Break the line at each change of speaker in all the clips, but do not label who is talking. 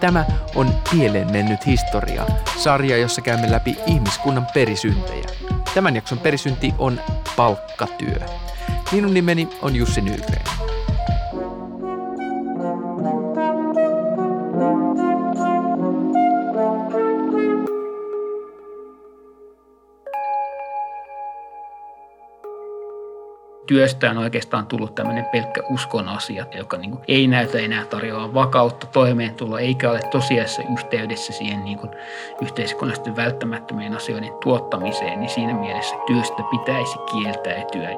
Tämä on Pieleen mennyt historia, sarja, jossa käymme läpi ihmiskunnan perisyntejä. Tämän jakson perisynti on palkkatyö. Minun nimeni on Jussi Nygren.
Työstä on oikeastaan tullut tämmöinen pelkkä uskon asia, joka niin kuin ei näytä enää tarjoaa vakautta, toimeentuloa, eikä ole tosiasiassa yhteydessä siihen niin kuin yhteiskunnallisesti välttämättömien asioiden tuottamiseen, niin siinä mielessä työstä pitäisi kieltäytyä.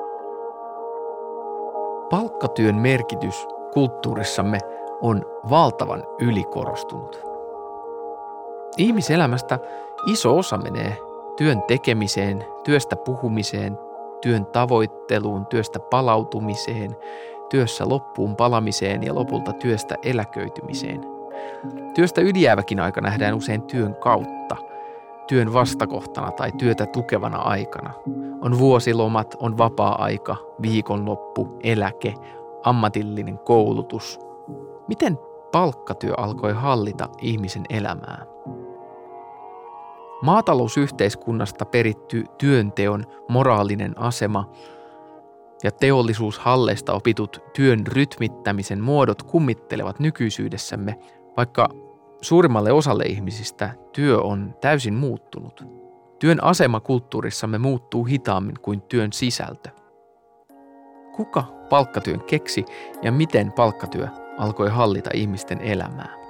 Palkkatyön merkitys kulttuurissamme on valtavan ylikorostunut. Ihmiselämästä iso osa menee työn tekemiseen, työstä puhumiseen, työn tavoitteluun, työstä palautumiseen, työssä loppuun palamiseen ja lopulta työstä eläköitymiseen. Työstä ylijääväkin aika nähdään usein työn kautta, työn vastakohtana tai työtä tukevana aikana. On vuosilomat, on vapaa-aika, viikonloppu, eläke, ammatillinen koulutus. Miten palkkatyö alkoi hallita ihmisen elämää? Maatalousyhteiskunnasta peritty työnteon moraalinen asema ja teollisuushalleista opitut työn rytmittämisen muodot kummittelevat nykyisyydessämme, vaikka suurimmalle osalle ihmisistä työ on täysin muuttunut. Työn asema kulttuurissamme muuttuu hitaammin kuin työn sisältö. Kuka palkkatyön keksi ja miten palkkatyö alkoi hallita ihmisten elämää?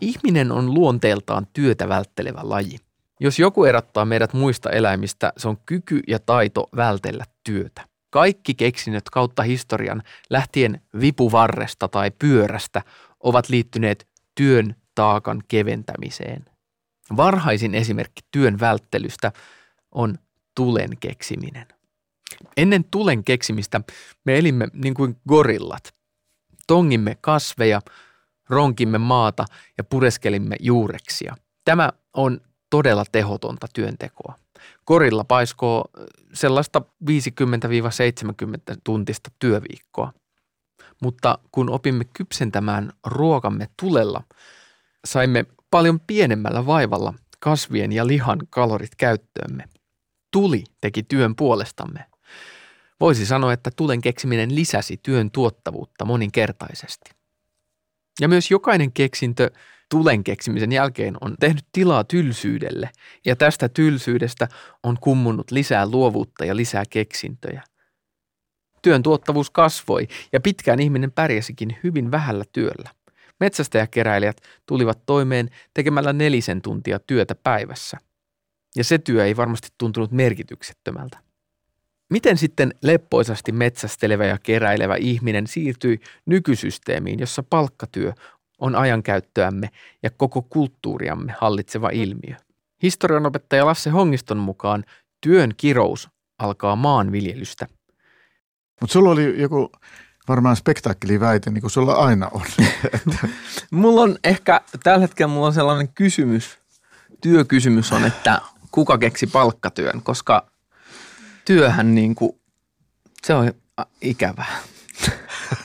Ihminen on luonteeltaan työtä välttelevä laji. Jos joku erottaa meidät muista eläimistä, se on kyky ja taito vältellä työtä. Kaikki keksinnöt kautta historian, lähtien vipuvarresta tai pyörästä, ovat liittyneet työn taakan keventämiseen. Varhaisin esimerkki työn välttelystä on tulen keksiminen. Ennen tulen keksimistä me elimme niin kuin gorillat. Tongimme kasveja, ronkimme maata ja pureskelimme juureksia. Tämä on todella tehotonta työntekoa. Korilla paiskoo sellaista 50-70 tuntista työviikkoa. Mutta kun opimme kypsentämään ruokamme tulella, saimme paljon pienemmällä vaivalla kasvien ja lihan kalorit käyttöömme. Tuli teki työn puolestamme. Voisi sanoa, että tulen keksiminen lisäsi työn tuottavuutta moninkertaisesti. Ja myös jokainen keksintö tulen keksimisen jälkeen on tehnyt tilaa tylsyydelle, ja tästä tylsyydestä on kummunut lisää luovuutta ja lisää keksintöjä. Työn tuottavuus kasvoi, ja pitkään ihminen pärjäsikin hyvin vähällä työllä. Metsästäjäkeräilijät tulivat toimeen tekemällä nelisen tuntia työtä päivässä. Ja se työ ei varmasti tuntunut merkityksettömältä. Miten sitten leppoisasti metsästelevä ja keräilevä ihminen siirtyi nykysysteemiin, jossa palkkatyö on ajankäyttöämme ja koko kulttuuriamme hallitseva ilmiö? Historianopettaja Lasse Hongiston mukaan työn kirous alkaa maanviljelystä.
Mutta sulla oli joku varmaan spektaakkeliväite, niin kuin sulla aina on.
mulla on ehkä, tällä hetkellä mulla on sellainen kysymys, työkysymys on, että kuka keksi palkkatyön, koska työhän niin kuin, se on ikävää.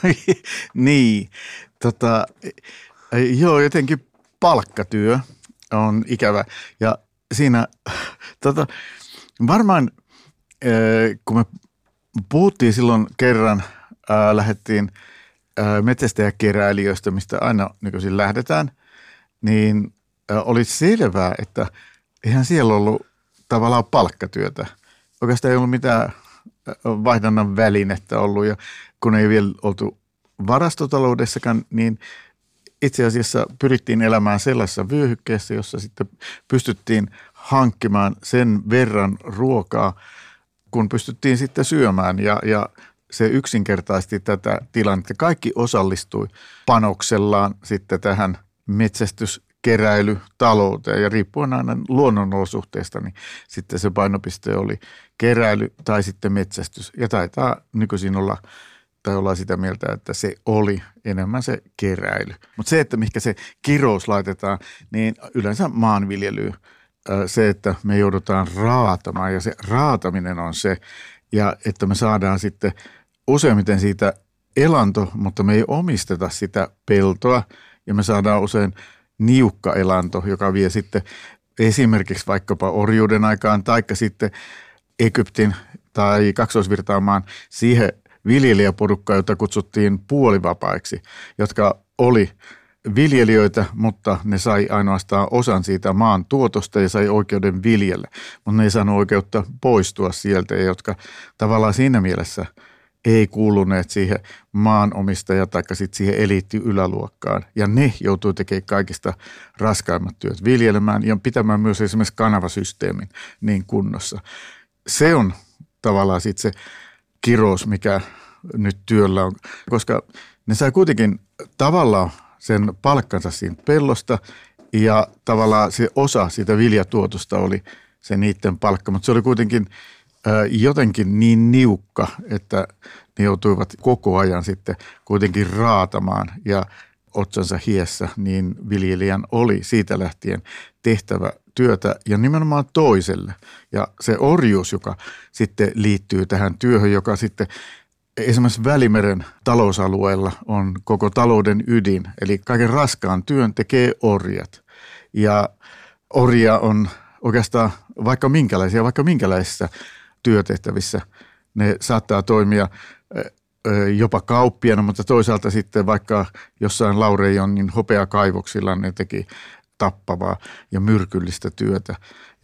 niin, tota, joo, jotenkin palkkatyö on ikävä. Ja siinä tota, varmaan, kun me puhuttiin silloin kerran, ää, lähdettiin ää, metsästäjäkeräilijöistä, mistä aina nykyisin lähdetään, niin oli selvää, että eihän siellä ollut tavallaan palkkatyötä – oikeastaan ei ollut mitään vaihdannan välinettä ollut ja kun ei vielä oltu varastotaloudessakaan, niin itse asiassa pyrittiin elämään sellaisessa vyöhykkeessä, jossa sitten pystyttiin hankkimaan sen verran ruokaa, kun pystyttiin sitten syömään ja, ja se yksinkertaisti tätä tilannetta. Kaikki osallistui panoksellaan sitten tähän metsästys, keräily talouteen ja riippuen aina luonnonolosuhteista, niin sitten se painopiste oli keräily tai sitten metsästys. Ja taitaa nykyisin olla, tai ollaan sitä mieltä, että se oli enemmän se keräily. Mutta se, että mikä se kirous laitetaan, niin yleensä maanviljely, se, että me joudutaan raatamaan ja se raataminen on se, ja että me saadaan sitten useimmiten siitä elanto, mutta me ei omisteta sitä peltoa ja me saadaan usein niukka elanto, joka vie sitten esimerkiksi vaikkapa orjuuden aikaan taikka sitten Egyptin tai kaksoisvirtaamaan siihen viljelijäporukkaan, jota kutsuttiin puolivapaiksi, jotka oli viljelijöitä, mutta ne sai ainoastaan osan siitä maan tuotosta ja sai oikeuden viljellä, mutta ne ei saanut oikeutta poistua sieltä, jotka tavallaan siinä mielessä – ei kuuluneet siihen maanomistaja tai sitten siihen eliitti yläluokkaan. Ja ne joutuu tekemään kaikista raskaimmat työt viljelemään ja pitämään myös esimerkiksi kanavasysteemin niin kunnossa. Se on tavallaan sitten se kirous, mikä nyt työllä on, koska ne sai kuitenkin tavallaan sen palkkansa siitä pellosta ja tavallaan se osa siitä viljatuotosta oli se niiden palkka, mutta se oli kuitenkin – jotenkin niin niukka, että ne joutuivat koko ajan sitten kuitenkin raatamaan ja otsansa hiessä, niin viljelijän oli siitä lähtien tehtävä työtä ja nimenomaan toiselle. Ja se orjuus, joka sitten liittyy tähän työhön, joka sitten esimerkiksi Välimeren talousalueella on koko talouden ydin, eli kaiken raskaan työn tekee orjat. Ja orja on oikeastaan vaikka minkälaisia, vaikka minkälaisissa työtehtävissä. Ne saattaa toimia jopa kauppiana, mutta toisaalta sitten vaikka jossain Laurejonin hopeakaivoksilla ne teki tappavaa ja myrkyllistä työtä.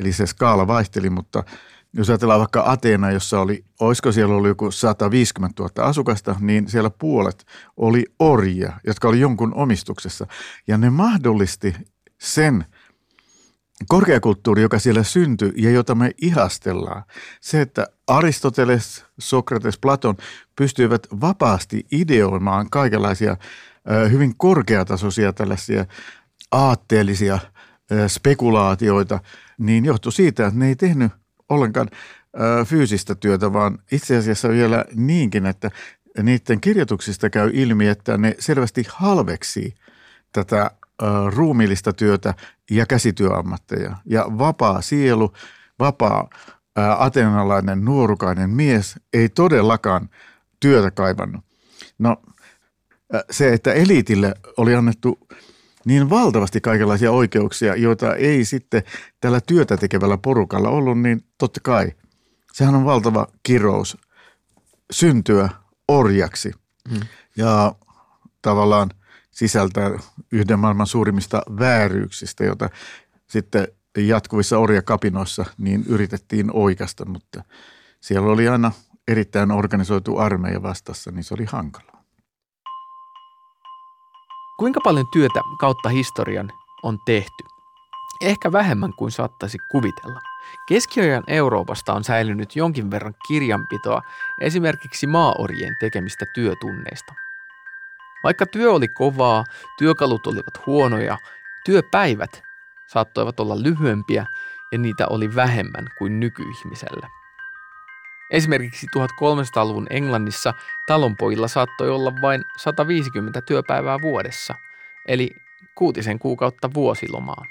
Eli se skaala vaihteli, mutta jos ajatellaan vaikka Ateena, jossa oli, olisiko siellä ollut joku 150 000 asukasta, niin siellä puolet oli orjia, jotka oli jonkun omistuksessa. Ja ne mahdollisti sen – korkeakulttuuri, joka siellä syntyi ja jota me ihastellaan. Se, että Aristoteles, Sokrates, Platon pystyivät vapaasti ideoimaan kaikenlaisia hyvin korkeatasoisia tällaisia aatteellisia spekulaatioita, niin johtui siitä, että ne ei tehnyt ollenkaan fyysistä työtä, vaan itse asiassa vielä niinkin, että niiden kirjoituksista käy ilmi, että ne selvästi halveksi tätä ruumiillista työtä ja käsityöammatteja. Ja vapaa sielu, vapaa atenalainen nuorukainen mies ei todellakaan työtä kaivannut. No se, että eliitille oli annettu niin valtavasti kaikenlaisia oikeuksia, joita ei sitten tällä työtä tekevällä porukalla ollut, niin totta kai sehän on valtava kirous syntyä orjaksi. Hmm. Ja tavallaan sisältää yhden maailman suurimmista vääryyksistä, jota sitten jatkuvissa orjakapinoissa niin yritettiin oikasta, mutta siellä oli aina erittäin organisoitu armeija vastassa, niin se oli hankalaa.
Kuinka paljon työtä kautta historian on tehty? Ehkä vähemmän kuin saattaisi kuvitella. Keskiajan Euroopasta on säilynyt jonkin verran kirjanpitoa esimerkiksi maaorien tekemistä työtunneista – vaikka työ oli kovaa, työkalut olivat huonoja, työpäivät saattoivat olla lyhyempiä ja niitä oli vähemmän kuin nykyihmisellä. Esimerkiksi 1300-luvun Englannissa talonpojilla saattoi olla vain 150 työpäivää vuodessa, eli kuutisen kuukautta vuosilomaa.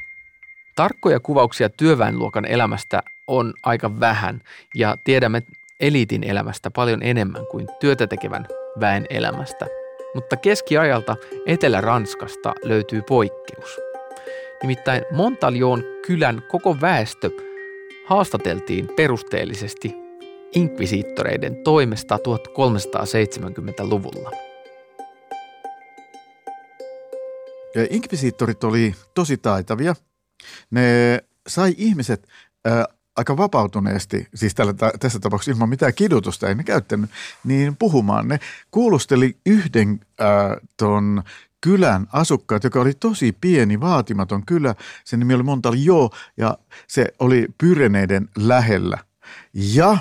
Tarkkoja kuvauksia työväenluokan elämästä on aika vähän ja tiedämme eliitin elämästä paljon enemmän kuin työtä tekevän väen elämästä – mutta keskiajalta Etelä-Ranskasta löytyy poikkeus. Nimittäin Montalion kylän koko väestö haastateltiin perusteellisesti inkvisiittoreiden toimesta 1370-luvulla.
Inkvisiittorit oli tosi taitavia. Ne sai ihmiset aika vapautuneesti, siis tällä, tässä tapauksessa ilman mitään kidutusta ei ne käyttänyt, niin puhumaan. Ne kuulusteli yhden äh, ton kylän asukkaat, joka oli tosi pieni, vaatimaton kylä. Sen nimi oli Montaljo ja se oli Pyreneiden lähellä. Ja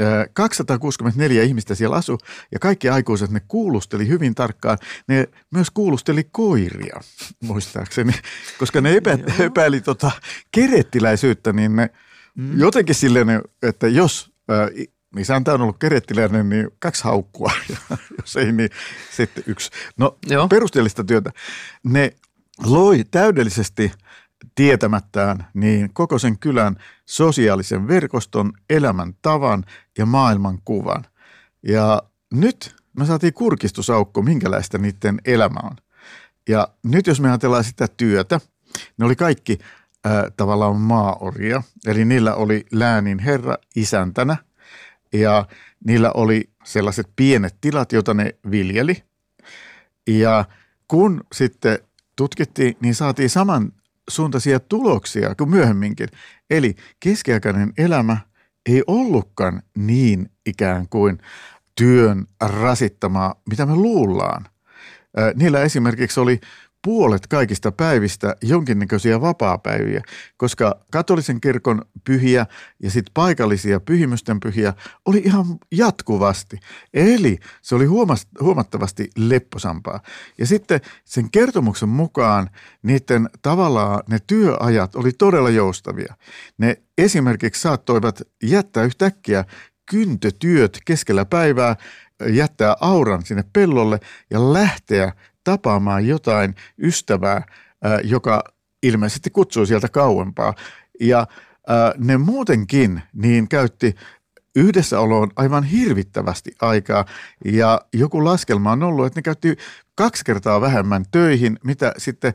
Ö, 264 ihmistä siellä asui ja kaikki aikuiset ne kuulusteli hyvin tarkkaan. Ne myös kuulusteli koiria, muistaakseni, koska ne epä, epäili tota kerettiläisyyttä, niin ne mm. jotenkin silleen, että jos ö, isäntä on ollut kerettiläinen, niin kaksi haukkua, ja jos ei, niin sitten yksi. No
Joo.
perusteellista työtä. Ne loi täydellisesti tietämättään niin koko sen kylän sosiaalisen verkoston, elämäntavan ja maailmankuvan. Ja nyt me saatiin kurkistusaukko, minkälaista niiden elämä on. Ja nyt jos me ajatellaan sitä työtä, ne oli kaikki äh, tavallaan maaoria, eli niillä oli läänin herra isäntänä ja niillä oli sellaiset pienet tilat, joita ne viljeli. Ja kun sitten tutkittiin, niin saatiin saman suuntaisia tuloksia kuin myöhemminkin. Eli keskiaikainen elämä ei ollutkaan niin ikään kuin työn rasittamaa, mitä me luullaan. Niillä esimerkiksi oli puolet kaikista päivistä jonkinnäköisiä vapaapäiviä, koska katolisen kirkon pyhiä ja sitten paikallisia pyhimysten pyhiä oli ihan jatkuvasti. Eli se oli huomattavasti lepposampaa. Ja sitten sen kertomuksen mukaan niiden tavallaan ne työajat oli todella joustavia. Ne esimerkiksi saattoivat jättää yhtäkkiä kyntötyöt keskellä päivää, jättää auran sinne pellolle ja lähteä tapaamaan jotain ystävää, ää, joka ilmeisesti kutsui sieltä kauempaa. Ja ne muutenkin niin käytti yhdessäoloon aivan hirvittävästi aikaa ja joku laskelma on ollut, että ne käytti kaksi kertaa vähemmän töihin, mitä sitten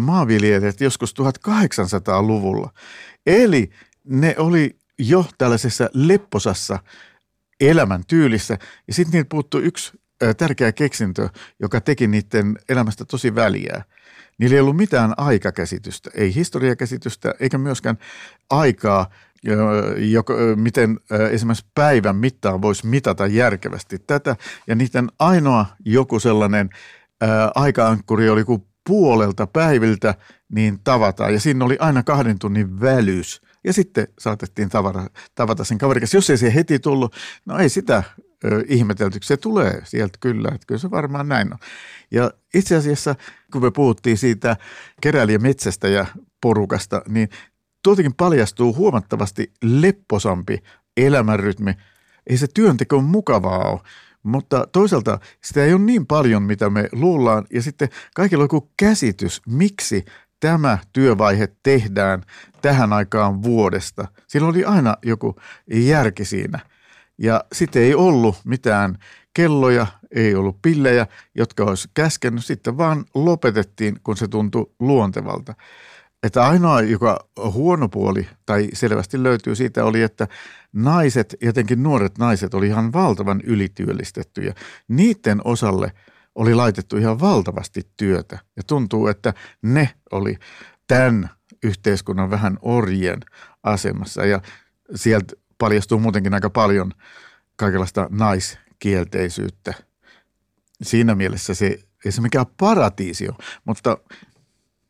maanviljelijät joskus 1800-luvulla. Eli ne oli jo tällaisessa lepposassa elämäntyylissä ja sitten niiltä puuttui yksi tärkeä keksintö, joka teki niiden elämästä tosi väliä. Niillä ei ollut mitään aikakäsitystä, ei historiakäsitystä eikä myöskään aikaa, joka, miten esimerkiksi päivän mittaan voisi mitata järkevästi tätä. Ja niiden ainoa joku sellainen aika-ankkuri oli kuin puolelta päiviltä niin tavataan. Ja siinä oli aina kahden tunnin välys. Ja sitten saatettiin tavata, tavata sen kaverin kanssa. Jos ei se heti tullut, no ei sitä ö, ihmetelty, se tulee sieltä kyllä, että kyllä se varmaan näin on. Ja itse asiassa, kun me puhuttiin siitä keräilijä metsästä ja porukasta, niin tuoltakin paljastuu huomattavasti lepposampi elämänrytmi. Ei se työnteko mukavaa ole, mutta toisaalta sitä ei ole niin paljon, mitä me luullaan. Ja sitten kaikilla on joku käsitys, miksi tämä työvaihe tehdään tähän aikaan vuodesta. Sillä oli aina joku järki siinä. Ja sitten ei ollut mitään kelloja, ei ollut pillejä, jotka olisi käskenyt. Sitten vaan lopetettiin, kun se tuntui luontevalta. Että ainoa, joka huono puoli tai selvästi löytyy siitä oli, että naiset, jotenkin nuoret naiset, oli ihan valtavan ylityöllistettyjä. Niiden osalle oli laitettu ihan valtavasti työtä ja tuntuu, että ne oli tämän yhteiskunnan vähän orjen asemassa ja sieltä paljastuu muutenkin aika paljon kaikenlaista naiskielteisyyttä. Siinä mielessä se ei se mikään paratiisi ole, mutta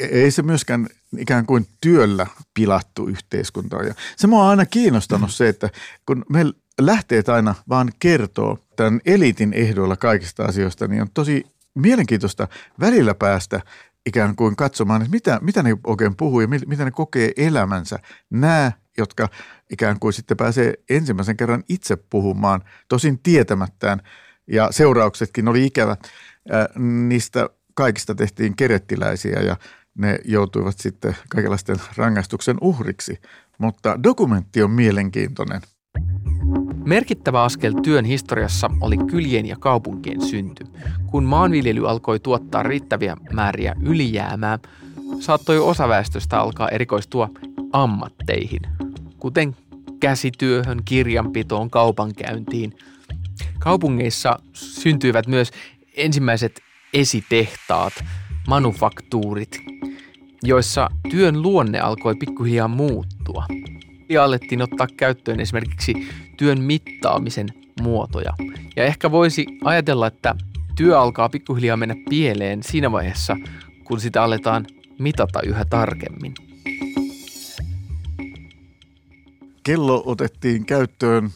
ei se myöskään ikään kuin työllä pilattu yhteiskunta. Ja se mua on aina kiinnostanut se, että kun me lähteet aina vaan kertoo tämän eliitin ehdoilla kaikista asioista, niin on tosi mielenkiintoista välillä päästä ikään kuin katsomaan, että mitä, mitä ne oikein puhuu ja mit- mitä ne kokee elämänsä. Nämä, jotka ikään kuin sitten pääsee ensimmäisen kerran itse puhumaan, tosin tietämättään, ja seurauksetkin oli ikävä. Niistä kaikista tehtiin kerettiläisiä ja ne joutuivat sitten kaikenlaisten rangaistuksen uhriksi. Mutta dokumentti on mielenkiintoinen.
Merkittävä askel työn historiassa oli kylien ja kaupunkien synty. Kun maanviljely alkoi tuottaa riittäviä määriä ylijäämää, saattoi osa väestöstä alkaa erikoistua ammatteihin, kuten käsityöhön, kirjanpitoon, kaupankäyntiin. Kaupungeissa syntyivät myös ensimmäiset esitehtaat, manufaktuurit, joissa työn luonne alkoi pikkuhiljaa muuttua. Ja alettiin ottaa käyttöön esimerkiksi työn mittaamisen muotoja. Ja ehkä voisi ajatella, että työ alkaa pikkuhiljaa mennä pieleen siinä vaiheessa, kun sitä aletaan mitata yhä tarkemmin.
Kello otettiin käyttöön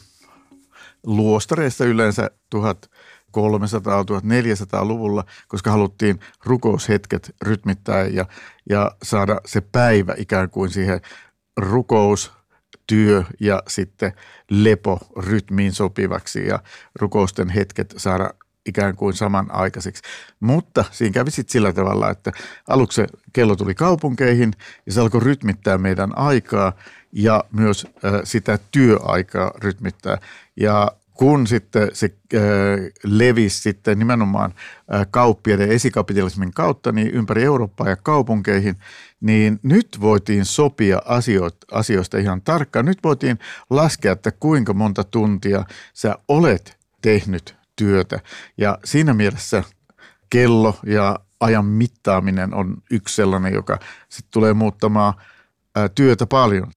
luostareissa yleensä 1300-1400-luvulla, koska haluttiin rukoushetket rytmittää ja, ja saada se päivä ikään kuin siihen rukous, työ ja sitten lepo rytmiin sopivaksi ja rukousten hetket saada ikään kuin samanaikaiseksi. Mutta siinä kävi sitten sillä tavalla, että aluksi kello tuli kaupunkeihin ja se alkoi rytmittää meidän aikaa ja myös sitä työaikaa rytmittää. Ja kun sitten se levisi sitten nimenomaan kauppiaiden esikapitalismin kautta niin ympäri Eurooppaa ja kaupunkeihin, niin nyt voitiin sopia asioista, asioista ihan tarkkaan. Nyt voitiin laskea, että kuinka monta tuntia sä olet tehnyt työtä. Ja siinä mielessä kello ja ajan mittaaminen on yksi sellainen, joka sitten tulee muuttamaan työtä paljon.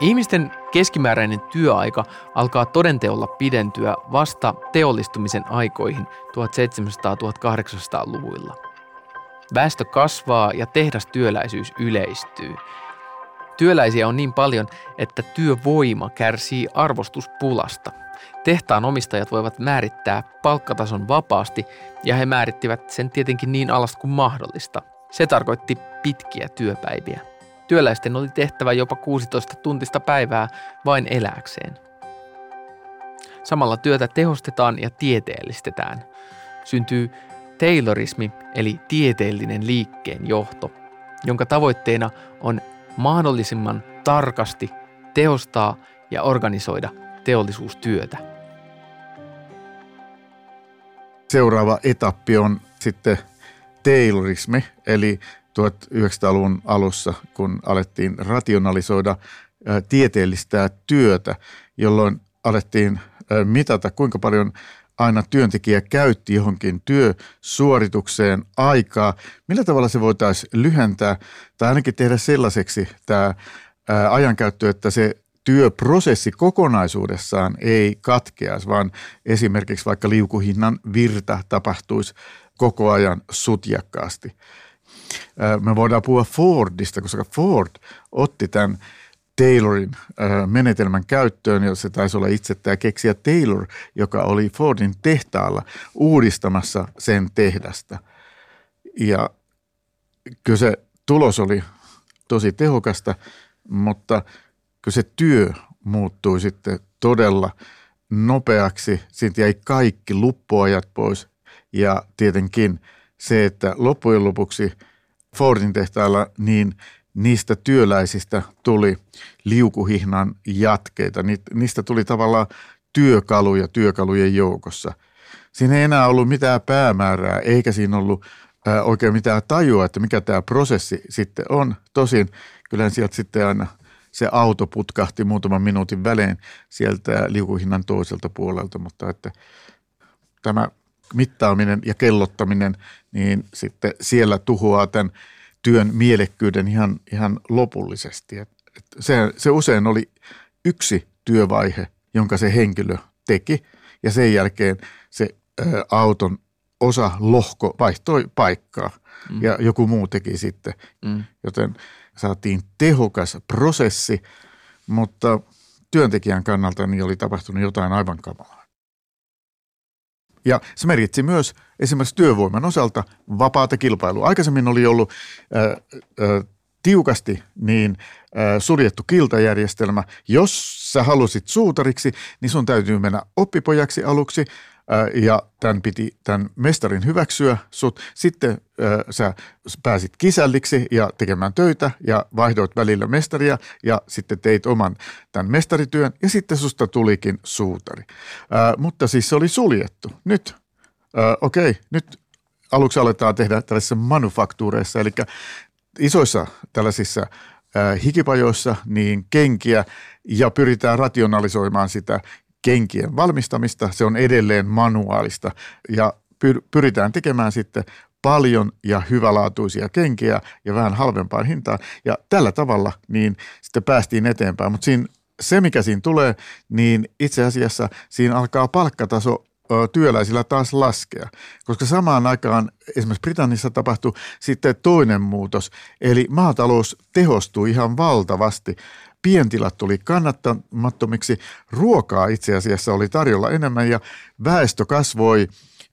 Ihmisten keskimääräinen työaika alkaa todenteolla pidentyä vasta teollistumisen aikoihin 1700-1800-luvuilla. Väestö kasvaa ja tehdastyöläisyys yleistyy. Työläisiä on niin paljon, että työvoima kärsii arvostuspulasta. Tehtaan omistajat voivat määrittää palkkatason vapaasti ja he määrittivät sen tietenkin niin alas kuin mahdollista. Se tarkoitti pitkiä työpäiviä. Työläisten oli tehtävä jopa 16 tuntista päivää vain eläkseen. Samalla työtä tehostetaan ja tieteellistetään. Syntyy Taylorismi eli tieteellinen liikkeen johto, jonka tavoitteena on mahdollisimman tarkasti tehostaa ja organisoida teollisuustyötä.
Seuraava etappi on sitten Taylorismi, eli 1900-luvun alussa, kun alettiin rationalisoida tieteellistä työtä, jolloin alettiin mitata, kuinka paljon aina työntekijä käytti johonkin työsuoritukseen aikaa. Millä tavalla se voitaisiin lyhentää tai ainakin tehdä sellaiseksi tämä ajankäyttö, että se työprosessi kokonaisuudessaan ei katkeaisi, vaan esimerkiksi vaikka liukuhinnan virta tapahtuisi koko ajan sutjakkaasti. Me voidaan puhua Fordista, koska Ford otti tämän Taylorin menetelmän käyttöön, ja se taisi olla itse tämä keksiä Taylor, joka oli Fordin tehtaalla uudistamassa sen tehdasta. Ja kyllä se tulos oli tosi tehokasta, mutta kyllä se työ muuttui sitten todella nopeaksi. Siitä jäi kaikki luppuajat pois ja tietenkin se, että loppujen lopuksi – Fordin tehtailla, niin niistä työläisistä tuli liukuhihnan jatkeita. Niistä tuli tavallaan työkaluja työkalujen joukossa. Siinä ei enää ollut mitään päämäärää, eikä siinä ollut oikein mitään tajua, että mikä tämä prosessi sitten on. Tosin kyllähän sieltä sitten aina se auto putkahti muutaman minuutin välein sieltä liukuhinnan toiselta puolelta, mutta että tämä mittaaminen ja kellottaminen, niin sitten siellä tuhoaa tämän työn mielekkyyden ihan, ihan lopullisesti. Et, et se, se usein oli yksi työvaihe, jonka se henkilö teki ja sen jälkeen se ä, auton osa lohko vaihtoi paikkaa mm. ja joku muu teki sitten, mm. joten saatiin tehokas prosessi, mutta työntekijän kannalta niin oli tapahtunut jotain aivan kamalaa. Ja se merkitsi myös esimerkiksi työvoiman osalta vapaata kilpailua. Aikaisemmin oli ollut äh, äh, tiukasti niin äh, suljettu kiltajärjestelmä. Jos sä halusit suutariksi, niin sun täytyy mennä oppipojaksi aluksi – ja tämän piti tämän mestarin hyväksyä sut. Sitten sä pääsit kisälliksi ja tekemään töitä ja vaihdoit välillä mestaria ja sitten teit oman tämän mestarityön ja sitten susta tulikin suutari. Mutta siis se oli suljettu. Nyt, okei, okay, nyt aluksi aletaan tehdä tällaisissa manufaktuureissa, eli isoissa tällaisissa hikipajoissa niin kenkiä ja pyritään rationalisoimaan sitä kenkien valmistamista. Se on edelleen manuaalista ja pyritään tekemään sitten paljon ja hyvälaatuisia kenkiä ja vähän halvempaan hintaan. Ja tällä tavalla niin sitten päästiin eteenpäin. Mutta siinä, se, mikä siinä tulee, niin itse asiassa siinä alkaa palkkataso työläisillä taas laskea, koska samaan aikaan esimerkiksi Britannissa tapahtui sitten toinen muutos, eli maatalous tehostui ihan valtavasti. Pientilat tuli kannattamattomiksi, ruokaa itse asiassa oli tarjolla enemmän ja väestö kasvoi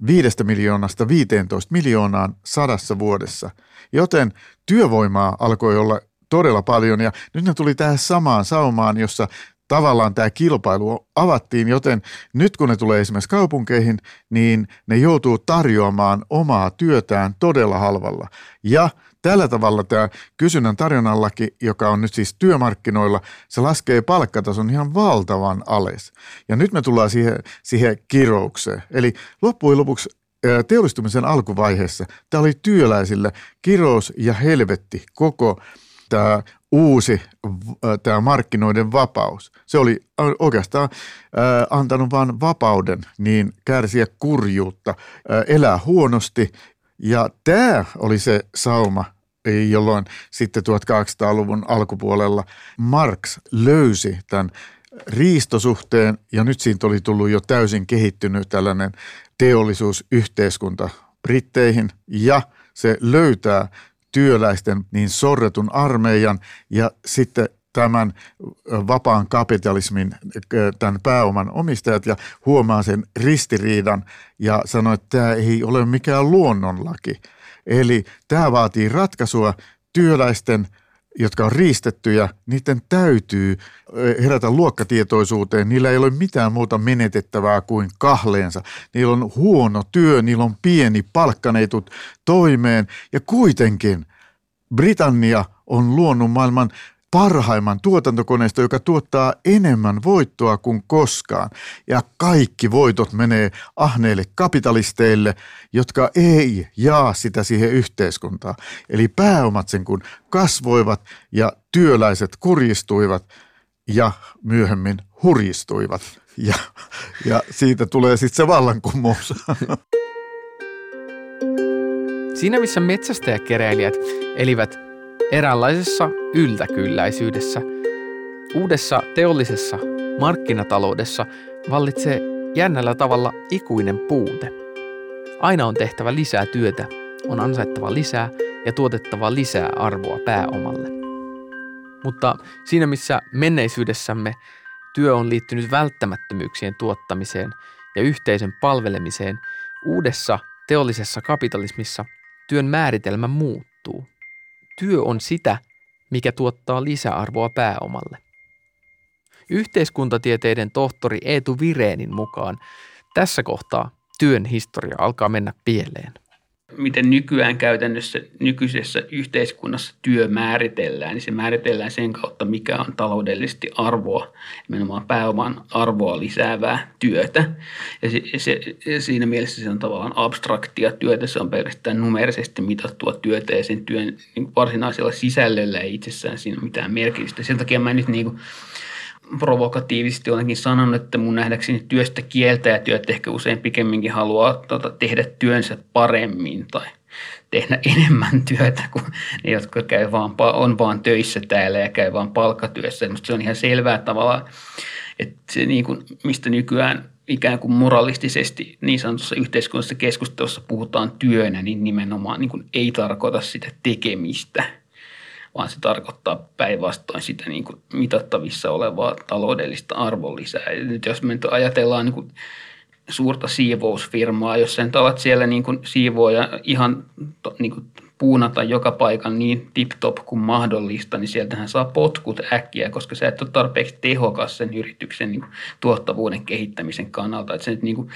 viidestä miljoonasta 15 miljoonaan sadassa vuodessa. Joten työvoimaa alkoi olla todella paljon ja nyt ne tuli tähän samaan saumaan, jossa tavallaan tämä kilpailu avattiin, joten nyt kun ne tulee esimerkiksi kaupunkeihin, niin ne joutuu tarjoamaan omaa työtään todella halvalla. Ja tällä tavalla tämä kysynnän tarjonnallakin, joka on nyt siis työmarkkinoilla, se laskee palkkatason ihan valtavan ales. Ja nyt me tullaan siihen, siihen kiroukseen. Eli loppujen lopuksi teollistumisen alkuvaiheessa tämä oli työläisille kirous ja helvetti koko tämä uusi tämä markkinoiden vapaus. Se oli oikeastaan antanut vain vapauden niin kärsiä kurjuutta, elää huonosti ja tämä oli se sauma, jolloin sitten 1800-luvun alkupuolella Marx löysi tämän riistosuhteen ja nyt siitä oli tullut jo täysin kehittynyt tällainen teollisuusyhteiskunta Britteihin ja se löytää työläisten niin sorretun armeijan ja sitten tämän vapaan kapitalismin, tämän pääoman omistajat ja huomaa sen ristiriidan ja sanoo, että tämä ei ole mikään luonnonlaki. Eli tämä vaatii ratkaisua työläisten – jotka on riistettyjä, niiden täytyy herätä luokkatietoisuuteen. Niillä ei ole mitään muuta menetettävää kuin kahleensa. Niillä on huono työ, niillä on pieni palkkaneitut toimeen ja kuitenkin Britannia on luonut maailman parhaimman tuotantokoneisto, joka tuottaa enemmän voittoa kuin koskaan. Ja kaikki voitot menee ahneille kapitalisteille, jotka ei jaa sitä siihen yhteiskuntaan. Eli pääomat sen kun kasvoivat ja työläiset kurjistuivat ja myöhemmin hurjistuivat. Ja, ja siitä tulee sitten se vallankumous.
Siinä missä metsästäjäkeräilijät elivät eräänlaisessa yltäkylläisyydessä. Uudessa teollisessa markkinataloudessa vallitsee jännällä tavalla ikuinen puute. Aina on tehtävä lisää työtä, on ansaittava lisää ja tuotettava lisää arvoa pääomalle. Mutta siinä missä menneisyydessämme työ on liittynyt välttämättömyyksien tuottamiseen ja yhteisön palvelemiseen, uudessa teollisessa kapitalismissa työn määritelmä muuttuu – Työ on sitä, mikä tuottaa lisäarvoa pääomalle. Yhteiskuntatieteiden tohtori Eetu Vireenin mukaan tässä kohtaa työn historia alkaa mennä pieleen
miten nykyään käytännössä nykyisessä yhteiskunnassa työ määritellään, niin se määritellään sen kautta, mikä on taloudellisesti arvoa, nimenomaan pääoman arvoa lisäävää työtä. Ja, se, se, siinä mielessä se on tavallaan abstraktia työtä, se on pelkästään numerisesti mitattua työtä ja sen työn niin varsinaisella sisällöllä ei itsessään siinä mitään merkitystä. Sen takia mä nyt niin kuin, provokatiivisesti olenkin sanonut, että mun nähdäkseni työstä kieltä ja työt ehkä usein pikemminkin haluaa tota, tehdä työnsä paremmin tai tehdä enemmän työtä kuin ne, jotka käy vaan, on vaan töissä täällä ja käy vaan palkkatyössä. Minusta se on ihan selvää tavallaan, että se niin kuin, mistä nykyään ikään kuin moralistisesti niin sanotussa yhteiskunnallisessa keskustelussa puhutaan työnä, niin nimenomaan niin kuin ei tarkoita sitä tekemistä – vaan se tarkoittaa päinvastoin sitä niin kuin mitattavissa olevaa taloudellista arvonlisää. Ja nyt jos me nyt ajatellaan niin kuin suurta siivousfirmaa, jos sen ovat siellä niin kuin siivooja ihan niin kuin puunata joka paikan niin tip-top kuin mahdollista, niin sieltähän saa potkut äkkiä, koska sä et ole tarpeeksi tehokas sen yrityksen niin kuin, tuottavuuden kehittämisen kannalta. Että se nyt, niin kuin,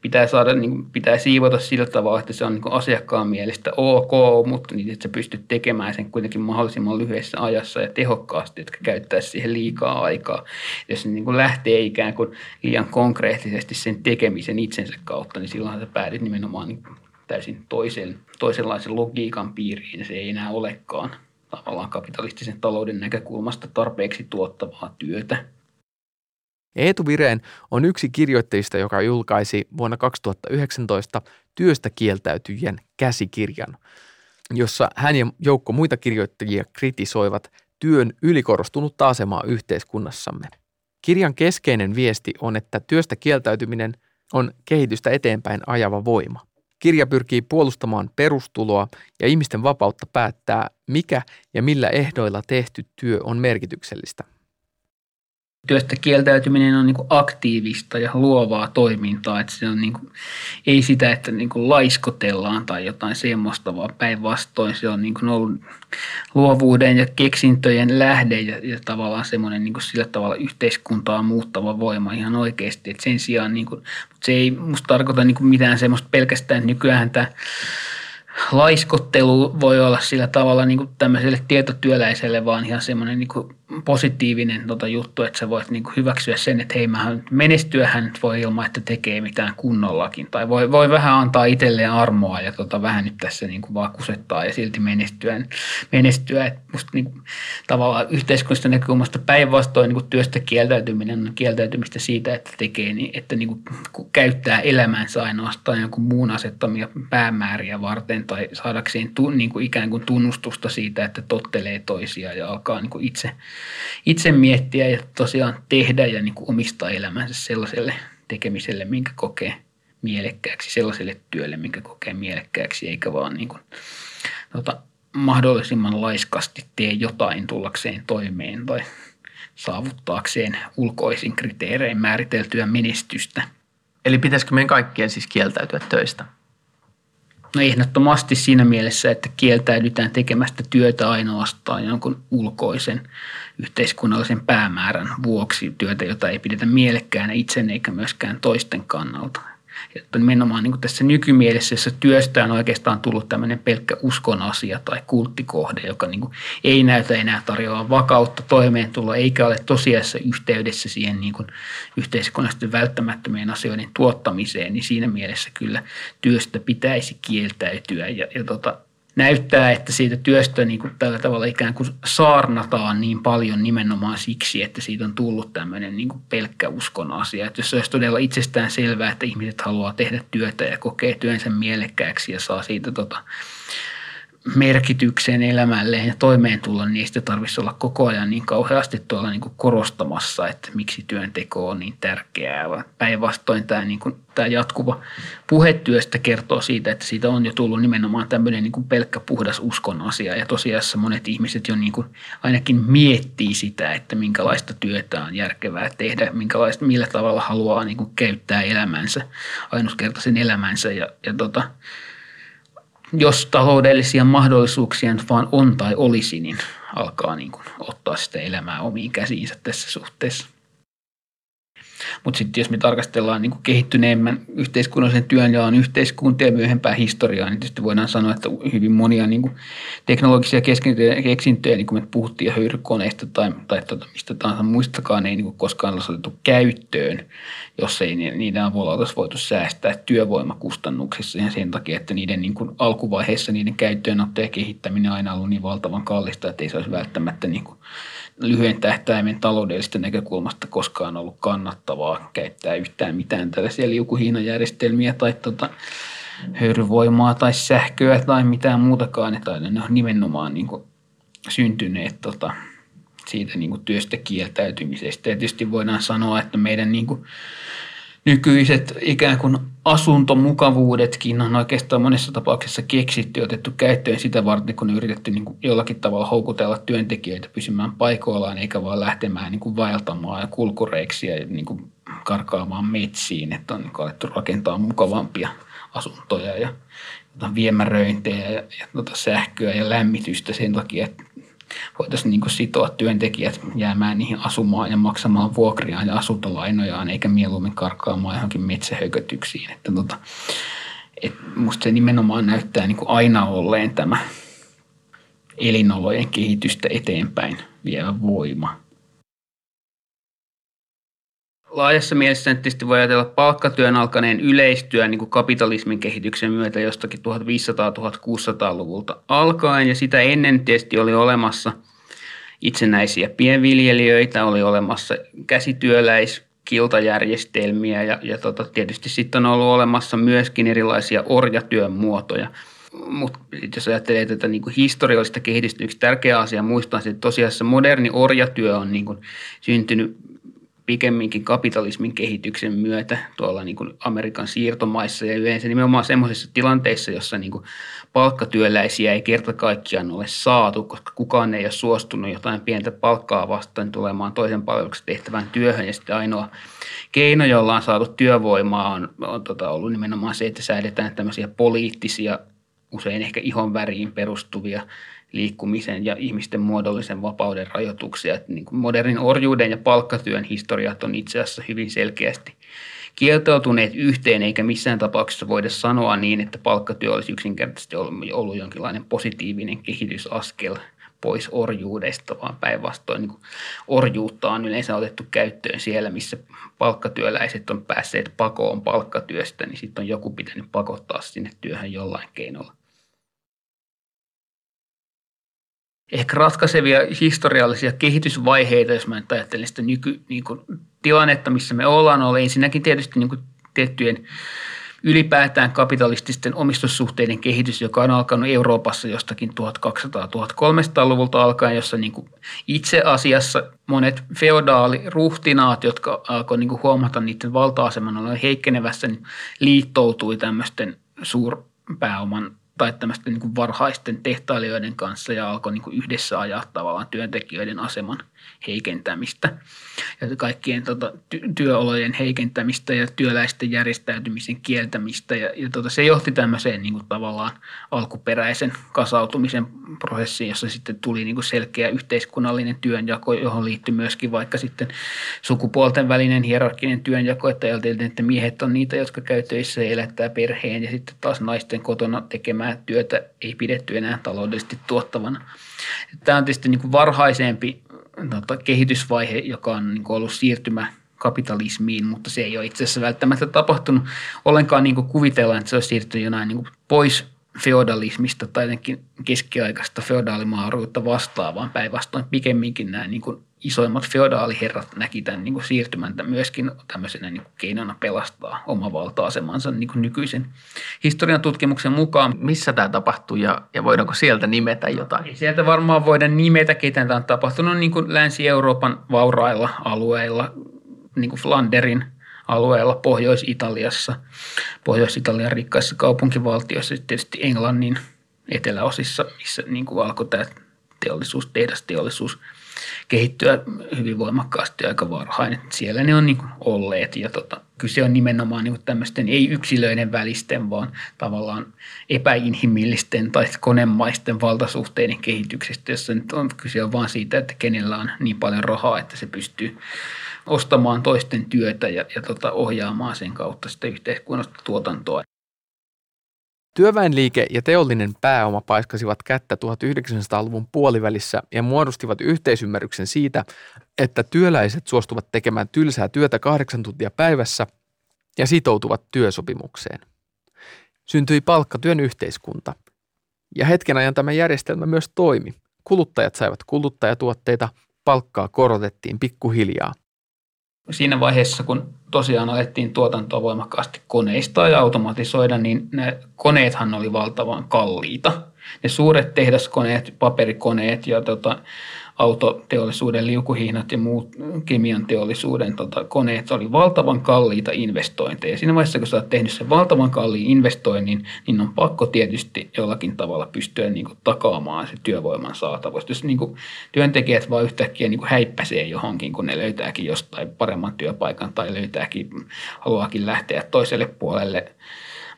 pitää, saada, niin kuin, pitää siivota sillä tavalla, että se on niin kuin asiakkaan mielestä ok, mutta niin, että sä pystyt tekemään sen kuitenkin mahdollisimman lyhyessä ajassa ja tehokkaasti, jotka käyttää siihen liikaa aikaa. Jos se niin kuin lähtee ikään kuin liian konkreettisesti sen tekemisen itsensä kautta, niin silloin sä päädyt nimenomaan niin täysin toisen, toisenlaisen logiikan piiriin. Se ei enää olekaan tavallaan kapitalistisen talouden näkökulmasta tarpeeksi tuottavaa työtä.
Eetu Vireen on yksi kirjoittajista, joka julkaisi vuonna 2019 työstä kieltäytyjien käsikirjan, jossa hän ja joukko muita kirjoittajia kritisoivat työn ylikorostunutta asemaa yhteiskunnassamme. Kirjan keskeinen viesti on, että työstä kieltäytyminen on kehitystä eteenpäin ajava voima. Kirja pyrkii puolustamaan perustuloa ja ihmisten vapautta päättää, mikä ja millä ehdoilla tehty työ on merkityksellistä
työstä kieltäytyminen on niin kuin aktiivista ja luovaa toimintaa. Että se on niin kuin, ei sitä, että niin kuin laiskotellaan tai jotain semmoista, vaan päinvastoin se on niin kuin ollut luovuuden ja keksintöjen lähde ja, ja tavallaan semmoinen niin kuin sillä tavalla yhteiskuntaa muuttava voima ihan oikeasti. Että sen sijaan, niin kuin, mutta se ei musta tarkoita niin kuin mitään semmoista pelkästään, että nykyään tämä laiskottelu voi olla sillä tavalla niin kuin tämmöiselle tietotyöläiselle vaan ihan semmoinen niin kuin positiivinen tota juttu, että sä voit niin hyväksyä sen, että hei, mähän menestyä hän voi ilman, että tekee mitään kunnollakin. Tai voi, voi vähän antaa itselleen armoa ja tota, vähän nyt tässä niin vaan kusettaa ja silti menestyä. menestyä. Että musta niin kuin, tavallaan yhteiskunnasta näkökulmasta päinvastoin niin työstä kieltäytyminen on kieltäytymistä siitä, että tekee, niin, että niin kuin, käyttää elämänsä ainoastaan jonkun muun asettamia päämääriä varten tai saadakseen tu, niin kuin ikään kuin tunnustusta siitä, että tottelee toisia ja alkaa niin kuin itse – itse miettiä ja tosiaan tehdä ja niin kuin omistaa elämänsä sellaiselle tekemiselle, minkä kokee mielekkääksi, sellaiselle työlle, minkä kokee mielekkääksi, eikä vaan niin kuin, tota, mahdollisimman laiskasti tee jotain tullakseen toimeen tai saavuttaakseen ulkoisin kriteerein määriteltyä menestystä.
Eli pitäisikö meidän kaikkien siis kieltäytyä töistä?
No ehdottomasti siinä mielessä, että kieltäydytään tekemästä työtä ainoastaan jonkun ulkoisen yhteiskunnallisen päämäärän vuoksi työtä, jota ei pidetä mielekkäänä itsen eikä myöskään toisten kannalta. Että nimenomaan niin tässä nykymielessä, jossa työstä on oikeastaan tullut tämmöinen pelkkä uskon asia tai kulttikohde, joka niin ei näytä enää tarjoaa vakautta, toimeentuloa, eikä ole tosiasiassa yhteydessä siihen niin kuin yhteiskunnallisesti välttämättömien asioiden tuottamiseen, niin siinä mielessä kyllä työstä pitäisi kieltäytyä. Ja, ja tota, näyttää, että siitä työstä niin kuin tällä tavalla ikään kuin saarnataan niin paljon nimenomaan siksi, että siitä on tullut tämmöinen niin kuin pelkkä uskon asia. Että jos se olisi todella itsestään selvää, että ihmiset haluaa tehdä työtä ja kokee työnsä mielekkääksi ja saa siitä tota, merkitykseen elämälleen ja toimeentuloon, niin ei sitä tarvitsisi olla koko ajan niin kauheasti tuolla niin kuin korostamassa, että miksi työnteko on niin tärkeää. Päinvastoin tämä, niin kuin, tämä jatkuva puhetyöstä kertoo siitä, että siitä on jo tullut nimenomaan tämmöinen niin kuin pelkkä puhdas uskon asia. Ja tosiasiassa monet ihmiset jo niin kuin ainakin miettii sitä, että minkälaista työtä on järkevää tehdä, minkälaista, millä tavalla haluaa niin kuin käyttää elämänsä, ainutkertaisen elämänsä. Ja, ja tota, jos taloudellisia mahdollisuuksia nyt vaan on tai olisi, niin alkaa niin kuin ottaa sitä elämää omiin käsiinsä tässä suhteessa. Mutta sitten jos me tarkastellaan niin kehittyneemmän yhteiskunnallisen työnjaon yhteiskuntia ja myöhempää historiaa, niin tietysti voidaan sanoa, että hyvin monia niin kuin teknologisia keksintöjä, niin kuin me puhuttiin höyrykoneista tai, tai tuota, mistä tahansa muistakaan, ei niin kuin koskaan ole otettu käyttöön, jos ei niiden avulla olisi voitu säästää työvoimakustannuksissa. Ja sen takia, että niiden niin kuin alkuvaiheessa niiden käyttöönotto ja kehittäminen aina ollut niin valtavan kallista, että ei se olisi välttämättä niin kuin lyhyen tähtäimen taloudellisesta näkökulmasta koskaan ollut kannattavaa käyttää yhtään mitään tällaisia liukuhiinajärjestelmiä tai tota, höyryvoimaa tai sähköä tai mitään muutakaan, että ne on nimenomaan niin kuin syntyneet tota, siitä niin kuin työstä kieltäytymisestä. Ja tietysti voidaan sanoa, että meidän niin kuin nykyiset ikään kuin asuntomukavuudetkin on oikeastaan monessa tapauksessa keksitty ja otettu käyttöön sitä varten, kun on yritetty niin kuin jollakin tavalla houkutella työntekijöitä pysymään paikoillaan eikä vaan lähtemään niin kuin vaeltamaan ja kulkureiksi ja niin kuin karkaamaan metsiin, että on niin alettu rakentaa mukavampia asuntoja ja viemäröintejä ja, ja tuota sähköä ja lämmitystä sen takia, että voitaisiin niin sitoa työntekijät jäämään niihin asumaan ja maksamaan vuokriaan ja asuntolainojaan, eikä mieluummin karkaamaan johonkin metsähökötyksiin. Että tota, et musta se nimenomaan näyttää niin aina olleen tämä elinolojen kehitystä eteenpäin vievä voima laajassa mielessä tietysti voi ajatella palkkatyön alkaneen yleistyä niin kuin kapitalismin kehityksen myötä jostakin 1500-1600-luvulta alkaen. Ja sitä ennen tietysti oli olemassa itsenäisiä pienviljelijöitä, oli olemassa käsityöläiskiltajärjestelmiä ja, ja tota, tietysti sitten on ollut olemassa myöskin erilaisia orjatyön muotoja. Mutta jos ajattelee tätä niin kuin historiallista kehitystä, yksi tärkeä asia muistaa, että tosiasiassa moderni orjatyö on niin kuin syntynyt pikemminkin kapitalismin kehityksen myötä tuolla niin kuin Amerikan siirtomaissa ja yleensä nimenomaan semmoisissa tilanteissa, jossa niin kuin palkkatyöläisiä ei kerta kaikkiaan ole saatu, koska kukaan ei ole suostunut jotain pientä palkkaa vastaan tulemaan toisen palveluksen tehtävään työhön. Ja sitten ainoa keino, jolla on saatu työvoimaa on, on tota, ollut nimenomaan se, että säädetään tämmöisiä poliittisia usein ehkä ihon väriin perustuvia liikkumisen ja ihmisten muodollisen vapauden rajoituksia. Että niin kuin modernin orjuuden ja palkkatyön historiat on itse asiassa hyvin selkeästi kieltoutuneet yhteen, eikä missään tapauksessa voida sanoa niin, että palkkatyö olisi yksinkertaisesti ollut jonkinlainen positiivinen kehitysaskel pois orjuudesta, vaan päinvastoin niin orjuutta on yleensä otettu käyttöön siellä, missä palkkatyöläiset on päässeet pakoon palkkatyöstä, niin sitten on joku pitänyt pakottaa sinne työhön jollain keinolla. Ehkä ratkaisevia historiallisia kehitysvaiheita, jos mä nyt ajattelen sitä nyky, niin kuin, tilannetta, missä me ollaan, oli ensinnäkin tietysti niin kuin, tiettyjen ylipäätään kapitalististen omistussuhteiden kehitys, joka on alkanut Euroopassa jostakin 1200-1300-luvulta alkaen, jossa niin kuin itse asiassa monet feodaaliruhtinaat, jotka alkoi niin huomata niiden valta-aseman heikkenevässä, niin liittoutui tämmöisten suurpääoman tai tämmöisten niin varhaisten tehtailijoiden kanssa ja alkoi niin yhdessä ajaa tavallaan työntekijöiden aseman heikentämistä ja kaikkien tota, ty- työolojen heikentämistä ja työläisten järjestäytymisen kieltämistä. Ja, ja tota, se johti tämmöiseen niin kuin tavallaan alkuperäisen kasautumisen prosessiin, jossa sitten tuli niin kuin selkeä yhteiskunnallinen työnjako, johon liittyi myöskin vaikka sitten sukupuolten välinen hierarkinen työnjako, että ajateltiin, että miehet on niitä, jotka käy töissä ja elättää perheen ja sitten taas naisten kotona tekemään työtä ei pidetty enää taloudellisesti tuottavana. Tämä on tietysti niin kuin varhaisempi tota, kehitysvaihe, joka on niin kuin ollut siirtymä kapitalismiin, mutta se ei ole itse asiassa välttämättä tapahtunut ollenkaan niin kuin kuvitellaan, että se olisi siirtynyt jonain niin kuin pois feodalismista tai jotenkin keskiaikaista feodaalimaaruutta vastaavaan päinvastoin pikemminkin nämä niin kuin isoimmat feodaaliherrat näki tämän niin kuin siirtymän myöskin tämmöisenä niin kuin keinona pelastaa oma valta-asemansa niin kuin nykyisen historian tutkimuksen mukaan.
Missä tämä tapahtui ja, ja voidaanko sieltä nimetä jotain?
Ei sieltä varmaan voida nimetä, ketä tämä on tapahtunut niin kuin Länsi-Euroopan vaurailla alueilla, niin kuin Flanderin alueella Pohjois-Italiassa, Pohjois-Italian rikkaissa kaupunkivaltioissa, tietysti Englannin eteläosissa, missä niin kuin alkoi tämä teollisuus, tehdasteollisuus kehittyä hyvin voimakkaasti aika varhain. Siellä ne on niin kuin olleet ja tota, kyse on nimenomaan niin tämmöisten ei yksilöiden välisten, vaan tavallaan epäinhimillisten tai konemaisten valtasuhteiden kehityksestä, jossa nyt on kyse on vaan siitä, että kenellä on niin paljon rahaa, että se pystyy ostamaan toisten työtä ja, ja tota, ohjaamaan sen kautta sitä yhteiskunnasta tuotantoa.
Työväenliike ja teollinen pääoma paiskasivat kättä 1900-luvun puolivälissä ja muodostivat yhteisymmärryksen siitä, että työläiset suostuvat tekemään tylsää työtä kahdeksan tuntia päivässä ja sitoutuvat työsopimukseen. Syntyi palkkatyön yhteiskunta. Ja hetken ajan tämä järjestelmä myös toimi. Kuluttajat saivat kuluttajatuotteita, palkkaa korotettiin pikkuhiljaa –
siinä vaiheessa, kun tosiaan alettiin tuotantoa voimakkaasti koneista ja automatisoida, niin ne koneethan oli valtavan kalliita. Ne suuret tehdaskoneet, paperikoneet ja tota, autoteollisuuden liukuhihnat ja muut kemian teollisuuden tota, koneet oli valtavan kalliita investointeja. Siinä vaiheessa, kun sä oot tehnyt sen valtavan kalliin investoinnin, niin on pakko tietysti jollakin tavalla pystyä niin kuin, takaamaan se työvoiman saatavuus. Jos niin kuin, työntekijät vaan yhtäkkiä niin kuin, häippäsee johonkin, kun ne löytääkin jostain paremman työpaikan tai löytääkin, haluaakin lähteä toiselle puolelle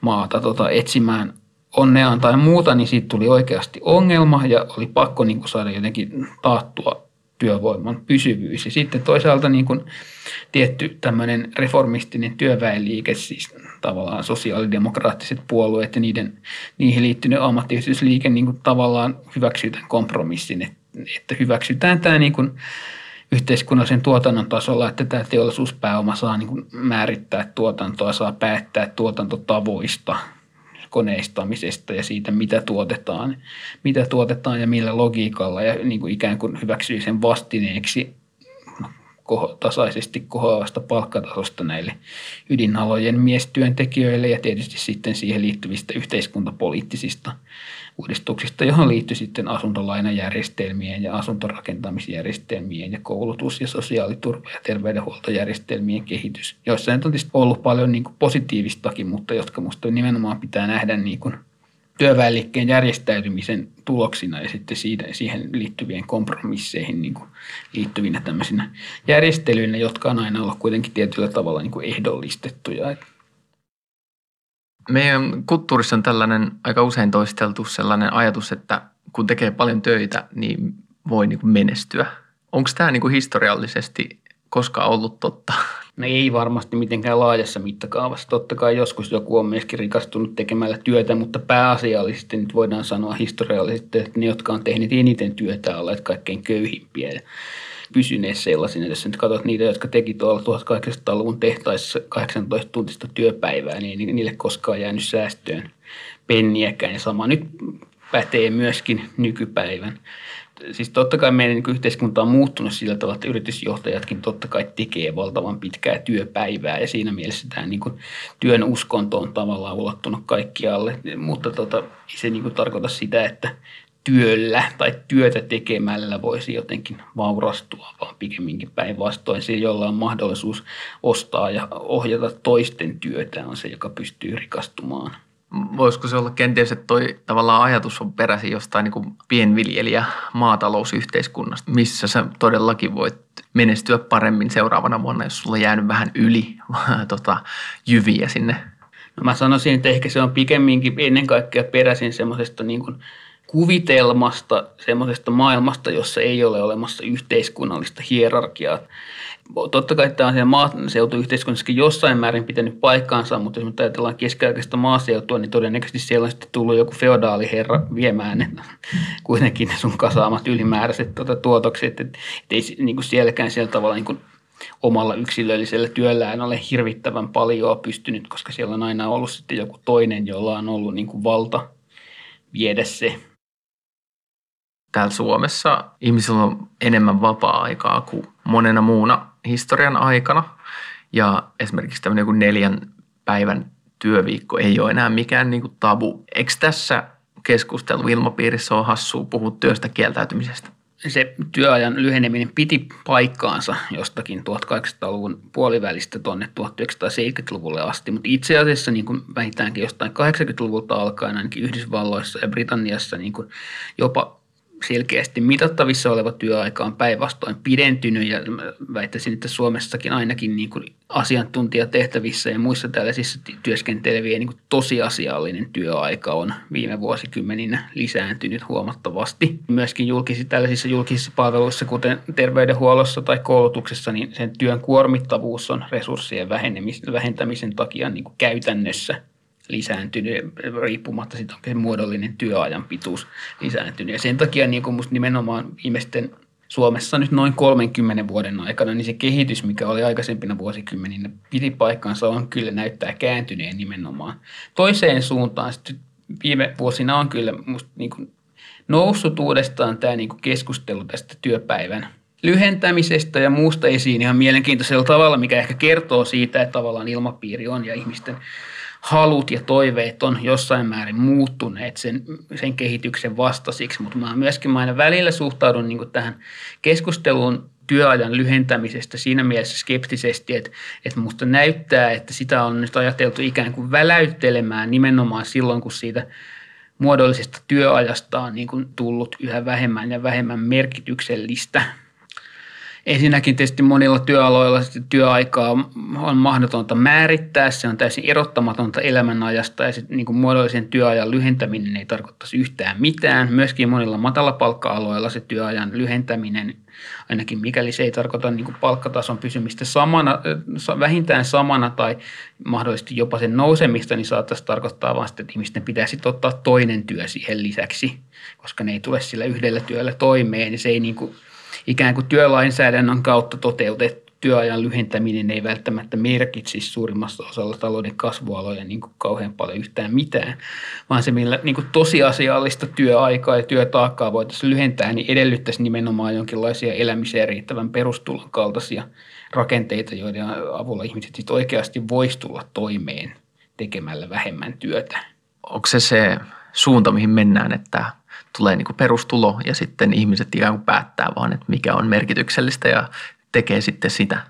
maata tota, etsimään onneaan tai muuta, niin siitä tuli oikeasti ongelma ja oli pakko niin kuin saada jotenkin taattua työvoiman pysyvyys. Ja sitten toisaalta niin kuin tietty tämmöinen reformistinen työväenliike, siis tavallaan sosiaalidemokraattiset puolueet ja niiden, niihin liittynyt ammattiyhdistysliike niin kuin tavallaan hyväksyy tämän kompromissin, että, hyväksytään tämä niin kuin yhteiskunnallisen tuotannon tasolla, että tämä teollisuuspääoma saa niin kuin määrittää tuotantoa, saa päättää tuotantotavoista – koneistamisesta ja siitä, mitä tuotetaan, mitä tuotetaan ja millä logiikalla ja niin kuin ikään kuin hyväksyy sen vastineeksi tasaisesti kohoavasta palkkatasosta näille ydinalojen miestyöntekijöille ja tietysti sitten siihen liittyvistä yhteiskuntapoliittisista uudistuksista, johon liittyy sitten asuntolainajärjestelmien ja asuntorakentamisjärjestelmien ja koulutus- ja sosiaaliturva- ja terveydenhuoltojärjestelmien kehitys, joissa on tietysti ollut paljon niin kuin positiivistakin, mutta jotka minusta nimenomaan pitää nähdä niin kuin työväenliikkeen järjestäytymisen tuloksina ja sitten siitä, siihen liittyvien kompromisseihin niin kuin liittyvinä tämmöisinä järjestelyinä, jotka on aina ollut kuitenkin tietyllä tavalla niin kuin ehdollistettuja.
Meidän kulttuurissa on tällainen aika usein toisteltu sellainen ajatus, että kun tekee paljon töitä, niin voi niin kuin menestyä. Onko tämä niin kuin historiallisesti koskaan ollut totta?
No ei varmasti mitenkään laajassa mittakaavassa. Totta kai joskus joku on myöskin rikastunut tekemällä työtä, mutta pääasiallisesti nyt voidaan sanoa historiallisesti, että ne, jotka on tehneet eniten työtä, ovat kaikkein köyhimpiä pysyneet sellaisina. Jos nyt katsot niitä, jotka teki tuolla 1800-luvun tehtaissa 18 tuntista työpäivää, niin niille koskaan jäänyt säästöön penniäkään. Ja sama nyt pätee myöskin nykypäivän siis totta kai meidän niin yhteiskunta on muuttunut sillä tavalla, että yritysjohtajatkin totta kai tekee valtavan pitkää työpäivää ja siinä mielessä tämä niin kuin työn uskonto on tavallaan ulottunut kaikkialle, mutta tota, se niin kuin tarkoita sitä, että työllä tai työtä tekemällä voisi jotenkin vaurastua, vaan pikemminkin päinvastoin se, jolla on mahdollisuus ostaa ja ohjata toisten työtä, on se, joka pystyy rikastumaan
voisiko se olla kenties, että toi tavallaan ajatus on peräisin jostain niin kuin pienviljelijä maatalousyhteiskunnasta, missä sä todellakin voit menestyä paremmin seuraavana vuonna, jos sulla on jäänyt vähän yli tota, jyviä sinne.
No mä sanoisin, että ehkä se on pikemminkin ennen kaikkea peräisin semmoisesta niin kuin kuvitelmasta, semmoisesta maailmasta, jossa ei ole olemassa yhteiskunnallista hierarkiaa. Totta kai tämä on siellä maaseutuyhteiskunnassakin jossain määrin pitänyt paikkaansa, mutta jos me ajatellaan keskiaikaista maaseutua, niin todennäköisesti siellä on sitten tullut joku feodaaliherra viemään ne kuitenkin ne sun kasaamat ylimääräiset tuota, tuotokset, että et ei niin kuin sielläkään siellä tavalla niin kuin omalla yksilöllisellä työllään ole hirvittävän paljon pystynyt, koska siellä on aina ollut sitten joku toinen, jolla on ollut niin kuin valta viedä se
täällä Suomessa ihmisillä on enemmän vapaa-aikaa kuin monena muuna historian aikana. Ja esimerkiksi tämmöinen joku neljän päivän työviikko ei ole enää mikään niin kuin tabu. Eikö tässä keskustelu ilmapiirissä ole hassua puhua työstä kieltäytymisestä?
Se työajan lyheneminen piti paikkaansa jostakin 1800-luvun puolivälistä tuonne 1970-luvulle asti, mutta itse asiassa niin kuin vähintäänkin jostain 80-luvulta alkaen ainakin Yhdysvalloissa ja Britanniassa niin kuin jopa selkeästi mitattavissa oleva työaika on päinvastoin pidentynyt ja väittäisin, että Suomessakin ainakin niin kuin asiantuntijatehtävissä ja muissa tällaisissa työskentelevien niin kuin tosiasiallinen työaika on viime vuosikymmeninä lisääntynyt huomattavasti. Myöskin julkisissa, tällaisissa julkisissa palveluissa, kuten terveydenhuollossa tai koulutuksessa, niin sen työn kuormittavuus on resurssien vähentämisen takia niin kuin käytännössä lisääntynyt, riippumatta siitä, onko se muodollinen työajan pituus lisääntynyt. Ja sen takia niin musta nimenomaan viimeisten Suomessa nyt noin 30 vuoden aikana, niin se kehitys, mikä oli aikaisempina vuosikymmeninä, piti paikkansa, on kyllä näyttää kääntyneen nimenomaan. Toiseen suuntaan sitten viime vuosina on kyllä musta niin kuin noussut uudestaan tämä niin kuin keskustelu tästä työpäivän lyhentämisestä ja muusta esiin ihan mielenkiintoisella tavalla, mikä ehkä kertoo siitä, että tavallaan ilmapiiri on ja ihmisten halut ja toiveet on jossain määrin muuttuneet sen, sen kehityksen vastaisiksi, mutta mä myöskin mä aina välillä suhtaudun niin tähän keskusteluun työajan lyhentämisestä siinä mielessä skeptisesti, että, että musta näyttää, että sitä on nyt ajateltu ikään kuin väläyttelemään nimenomaan silloin, kun siitä muodollisesta työajasta on niin kuin tullut yhä vähemmän ja vähemmän merkityksellistä – Ensinnäkin tietysti monilla työaloilla työaikaa on mahdotonta määrittää, se on täysin erottamatonta elämänajasta ja sitten niin muodollisen työajan lyhentäminen ei tarkoittaisi yhtään mitään. Myöskin monilla matalapalkka-aloilla se työajan lyhentäminen, ainakin mikäli se ei tarkoita niin kuin palkkatason pysymistä samana, vähintään samana tai mahdollisesti jopa sen nousemista, niin saattaisi tarkoittaa vain sitä, että ihmisten pitäisi ottaa toinen työ siihen lisäksi, koska ne ei tule sillä yhdellä työllä toimeen, niin se ei niin kuin ikään kuin työlainsäädännön kautta toteutettu työajan lyhentäminen ei välttämättä merkitsisi suurimmassa osalla talouden kasvualoja niin kuin kauhean paljon yhtään mitään, vaan se, millä niin kuin tosiasiallista työaikaa ja työtaakkaa voitaisiin lyhentää, niin edellyttäisi nimenomaan jonkinlaisia elämiseen riittävän perustulon kaltaisia rakenteita, joiden avulla ihmiset sitten oikeasti voisi tulla toimeen tekemällä vähemmän työtä.
Onko se se suunta, mihin mennään, että tulee niin kuin perustulo ja sitten ihmiset ikään kuin päättää vaan, että mikä on merkityksellistä ja tekee sitten sitä.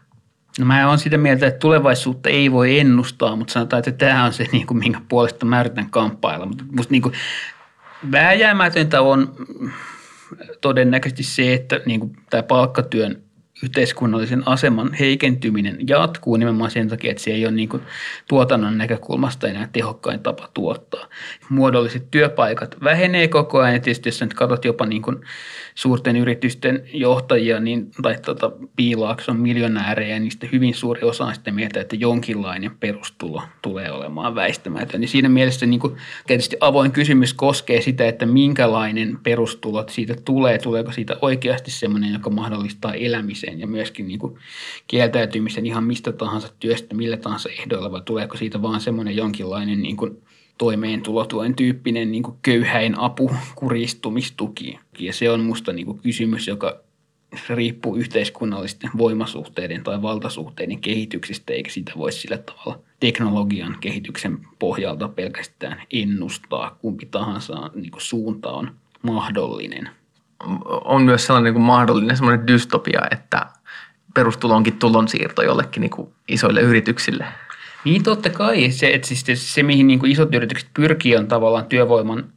No mä oon sitä mieltä, että tulevaisuutta ei voi ennustaa, mutta sanotaan, että tämä on se, niin kuin, minkä puolesta mä yritän kamppailla. Mutta musta niin kuin, vääjäämätöntä on todennäköisesti se, että niin kuin, tämä palkkatyön yhteiskunnallisen aseman heikentyminen jatkuu nimenomaan sen takia, että se ei ole niin kuin tuotannon näkökulmasta enää tehokkain tapa tuottaa. Muodolliset työpaikat vähenee koko ajan ja tietysti jos nyt katsot jopa niin kuin suurten yritysten johtajia niin, tai tuota, piilaakson miljonäärejä, niistä hyvin suuri osa on sitten mieltä, että jonkinlainen perustulo tulee olemaan väistämätön. Niin siinä mielessä niin kuin, tietysti avoin kysymys koskee sitä, että minkälainen perustulo siitä tulee, tuleeko siitä oikeasti sellainen, joka mahdollistaa elämisen ja myöskin niin kuin kieltäytymisen ihan mistä tahansa työstä, millä tahansa ehdoilla, vai tuleeko siitä vaan semmoinen jonkinlainen niin kuin toimeentulotuen tyyppinen niin kuin köyhäin apu, kuristumistuki. Ja se on musta niin kuin kysymys, joka riippuu yhteiskunnallisten voimasuhteiden tai valtasuhteiden kehityksistä, eikä sitä voi sillä tavalla teknologian kehityksen pohjalta pelkästään ennustaa. Kumpi tahansa niin kuin suunta on mahdollinen.
On myös sellainen niin mahdollinen sellainen dystopia, että perustulo onkin tulonsiirto jollekin niin kuin isoille yrityksille –
niin totta kai. Se, että siis se mihin niin kuin isot yritykset pyrkii, on tavallaan työvoiman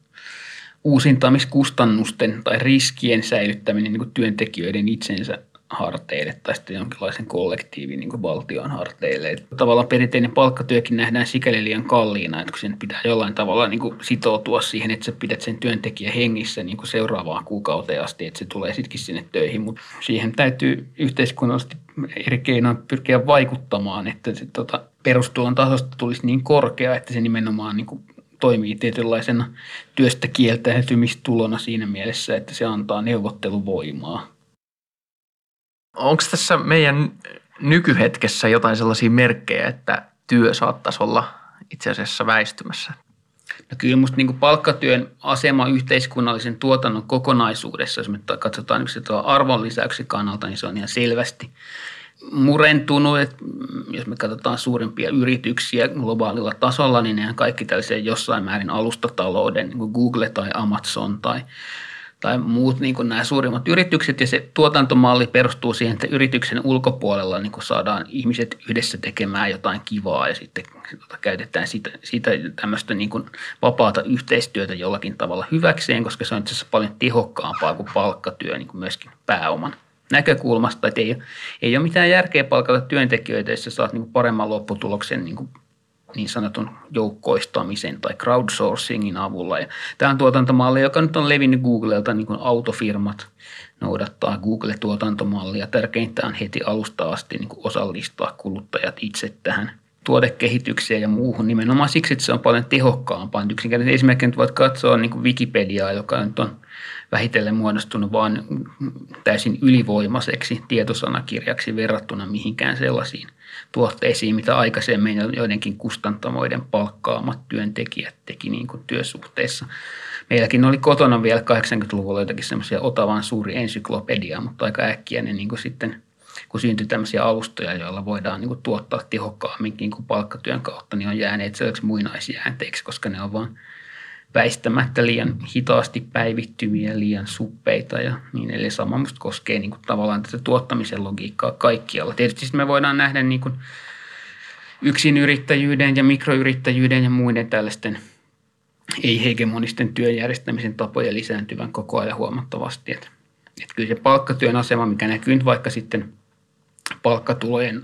uusintamiskustannusten tai riskien säilyttäminen niin kuin työntekijöiden itsensä harteille tai sitten jonkinlaisen kollektiivin niin valtion harteille. Että tavallaan perinteinen palkkatyökin nähdään sikäli liian kalliina, että kun sen pitää jollain tavalla niin kuin sitoutua siihen, että sä pidät sen työntekijän hengissä niin kuin seuraavaan kuukauteen asti, että se tulee sittenkin sinne töihin, mutta siihen täytyy yhteiskunnallisesti eri keinoin pyrkiä vaikuttamaan, että se tota, perustulon tasosta tulisi niin korkea, että se nimenomaan niin kuin toimii tietynlaisena työstä kieltäytymistulona siinä mielessä, että se antaa neuvotteluvoimaa.
Onko tässä meidän nykyhetkessä jotain sellaisia merkkejä, että työ saattaisi olla itse asiassa väistymässä?
No kyllä minusta niin palkkatyön asema yhteiskunnallisen tuotannon kokonaisuudessa, jos me katsotaan arvonlisäyksen kannalta, niin se on ihan selvästi murentunut, että jos me katsotaan suurimpia yrityksiä globaalilla tasolla, niin ne kaikki tällaisia jossain määrin alustatalouden, niin kuin Google tai Amazon tai, tai muut niin kuin nämä suurimmat yritykset. Ja se tuotantomalli perustuu siihen, että yrityksen ulkopuolella niin kuin saadaan ihmiset yhdessä tekemään jotain kivaa ja sitten tota, käytetään sitä, sitä tämmöistä niin kuin vapaata yhteistyötä jollakin tavalla hyväkseen, koska se on itse asiassa paljon tehokkaampaa kuin palkkatyö niin kuin myöskin pääoman näkökulmasta, että ei, ei ole mitään järkeä palkata työntekijöitä, jos sä saat niin paremman lopputuloksen niin, kuin niin sanotun joukkoistamisen tai crowdsourcingin avulla. Ja tämä on tuotantomalli, joka nyt on levinnyt Googlelta, niin kuin autofirmat noudattaa Google-tuotantomallia. Tärkeintä on heti alusta asti niin kuin osallistaa kuluttajat itse tähän tuotekehitykseen ja muuhun nimenomaan siksi, että se on paljon tehokkaampaa. Yksinkertaisesti esimerkiksi voit katsoa niin kuin Wikipediaa, joka nyt on – vähitellen muodostunut vain täysin ylivoimaiseksi tietosanakirjaksi verrattuna mihinkään sellaisiin tuotteisiin, mitä aikaisemmin joidenkin kustantamoiden palkkaamat työntekijät teki niin kuin työsuhteessa. Meilläkin oli kotona vielä 80-luvulla jotakin semmoisia Otavan suuri ensyklopedia, mutta aika äkkiä ne niin kuin sitten kun syntyi tämmöisiä alustoja, joilla voidaan niin kuin tuottaa tehokkaamminkin kuin palkkatyön kautta, niin on jääneet sellaiseksi muinaisjäänteeksi, koska ne on vaan – väistämättä liian hitaasti päivittymiä, liian suppeita ja niin eli sama musta koskee niin kuin tavallaan tätä tuottamisen logiikkaa kaikkialla. Tietysti me voidaan nähdä niin kuin yksinyrittäjyyden ja mikroyrittäjyyden ja muiden tällaisten ei-hegemonisten työjärjestämisen tapoja lisääntyvän koko ajan huomattavasti. Että, että kyllä se palkkatyön asema, mikä näkyy nyt vaikka sitten palkkatulojen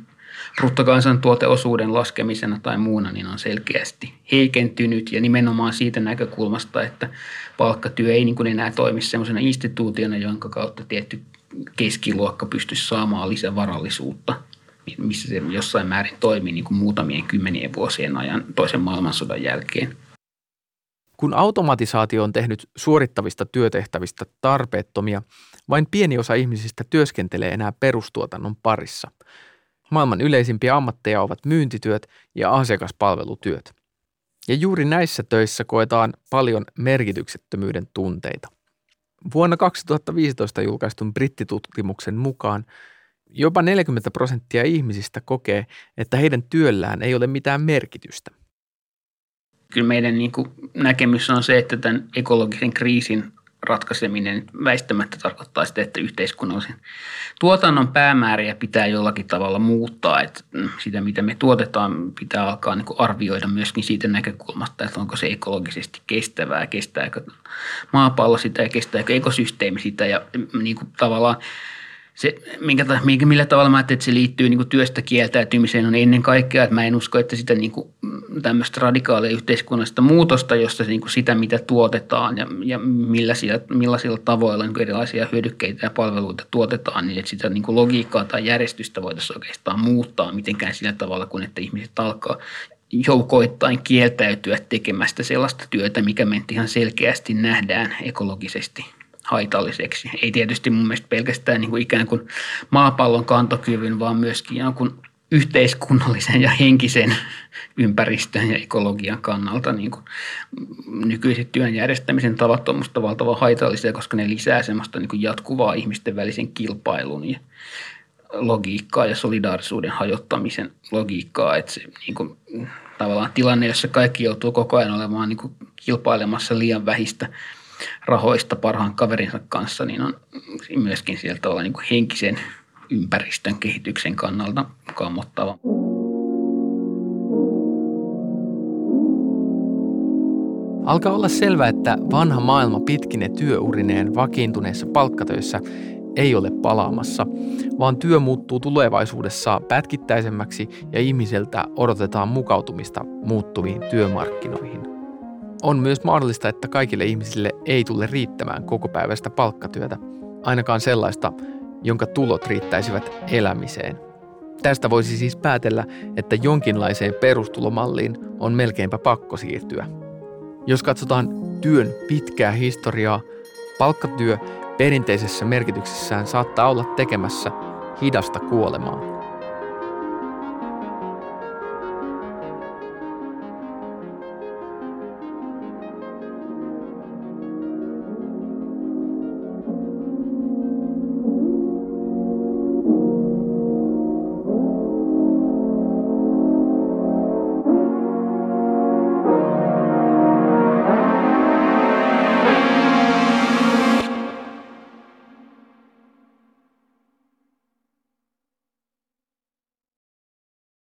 bruttokansantuoteosuuden laskemisena tai muuna, niin on selkeästi heikentynyt ja nimenomaan siitä näkökulmasta, että palkkatyö ei niin kuin enää toimi sellaisena instituutiona, jonka kautta tietty keskiluokka pystyisi saamaan lisävarallisuutta, missä se jossain määrin toimii niin kuin muutamien kymmenien vuosien ajan toisen maailmansodan jälkeen.
Kun automatisaatio on tehnyt suorittavista työtehtävistä tarpeettomia, vain pieni osa ihmisistä työskentelee enää perustuotannon parissa – Maailman yleisimpiä ammatteja ovat myyntityöt ja asiakaspalvelutyöt. Ja juuri näissä töissä koetaan paljon merkityksettömyyden tunteita. Vuonna 2015 julkaistun brittitutkimuksen mukaan jopa 40 prosenttia ihmisistä kokee, että heidän työllään ei ole mitään merkitystä.
Kyllä meidän niin kuin näkemys on se, että tämän ekologisen kriisin ratkaiseminen väistämättä tarkoittaa sitä, että yhteiskunnallisen tuotannon päämääriä pitää jollakin tavalla muuttaa. Että sitä, mitä me tuotetaan, pitää alkaa niin arvioida myöskin siitä näkökulmasta, että onko se ekologisesti kestävää, kestääkö maapallo sitä ja kestääkö ekosysteemi sitä ja niin kuin tavallaan – se, minkä, minkä, millä tavalla mä ajattelin, että se liittyy niin kuin työstä kieltäytymiseen, on ennen kaikkea, että mä en usko, että sitä niin kuin, tämmöistä radikaalia yhteiskunnallista muutosta, jossa niin kuin sitä, mitä tuotetaan ja, ja millaisilla, millaisilla tavoilla niin erilaisia hyödykkeitä ja palveluita tuotetaan, niin että sitä niin kuin logiikkaa tai järjestystä voitaisiin oikeastaan muuttaa mitenkään sillä tavalla, kun että ihmiset alkaa joukoittain kieltäytyä tekemästä sellaista työtä, mikä me ihan selkeästi nähdään ekologisesti haitalliseksi. Ei tietysti mun mielestä pelkästään niin kuin ikään kuin maapallon kantokyvyn, vaan myöskin jonkun yhteiskunnallisen ja henkisen ympäristön ja ekologian kannalta niin kuin nykyiset työn järjestämisen tavat on musta valtavan haitallisia, koska ne lisää semmoista niin kuin jatkuvaa ihmisten välisen kilpailun ja logiikkaa ja solidaarisuuden hajottamisen logiikkaa. Että se niin kuin, tavallaan tilanne, jossa kaikki joutuu koko ajan olemaan niin kuin kilpailemassa liian vähistä – rahoista parhaan kaverinsa kanssa, niin on myöskin sieltä olla niin henkisen ympäristön kehityksen kannalta kammottava.
Alkaa olla selvää, että vanha maailma pitkine työurineen vakiintuneissa palkkatöissä ei ole palaamassa, vaan työ muuttuu tulevaisuudessa pätkittäisemmäksi ja ihmiseltä odotetaan mukautumista muuttuviin työmarkkinoihin. On myös mahdollista, että kaikille ihmisille ei tule riittämään koko päivästä palkkatyötä, ainakaan sellaista, jonka tulot riittäisivät elämiseen. Tästä voisi siis päätellä, että jonkinlaiseen perustulomalliin on melkeinpä pakko siirtyä. Jos katsotaan työn pitkää historiaa, palkkatyö perinteisessä merkityksessään saattaa olla tekemässä hidasta kuolemaa.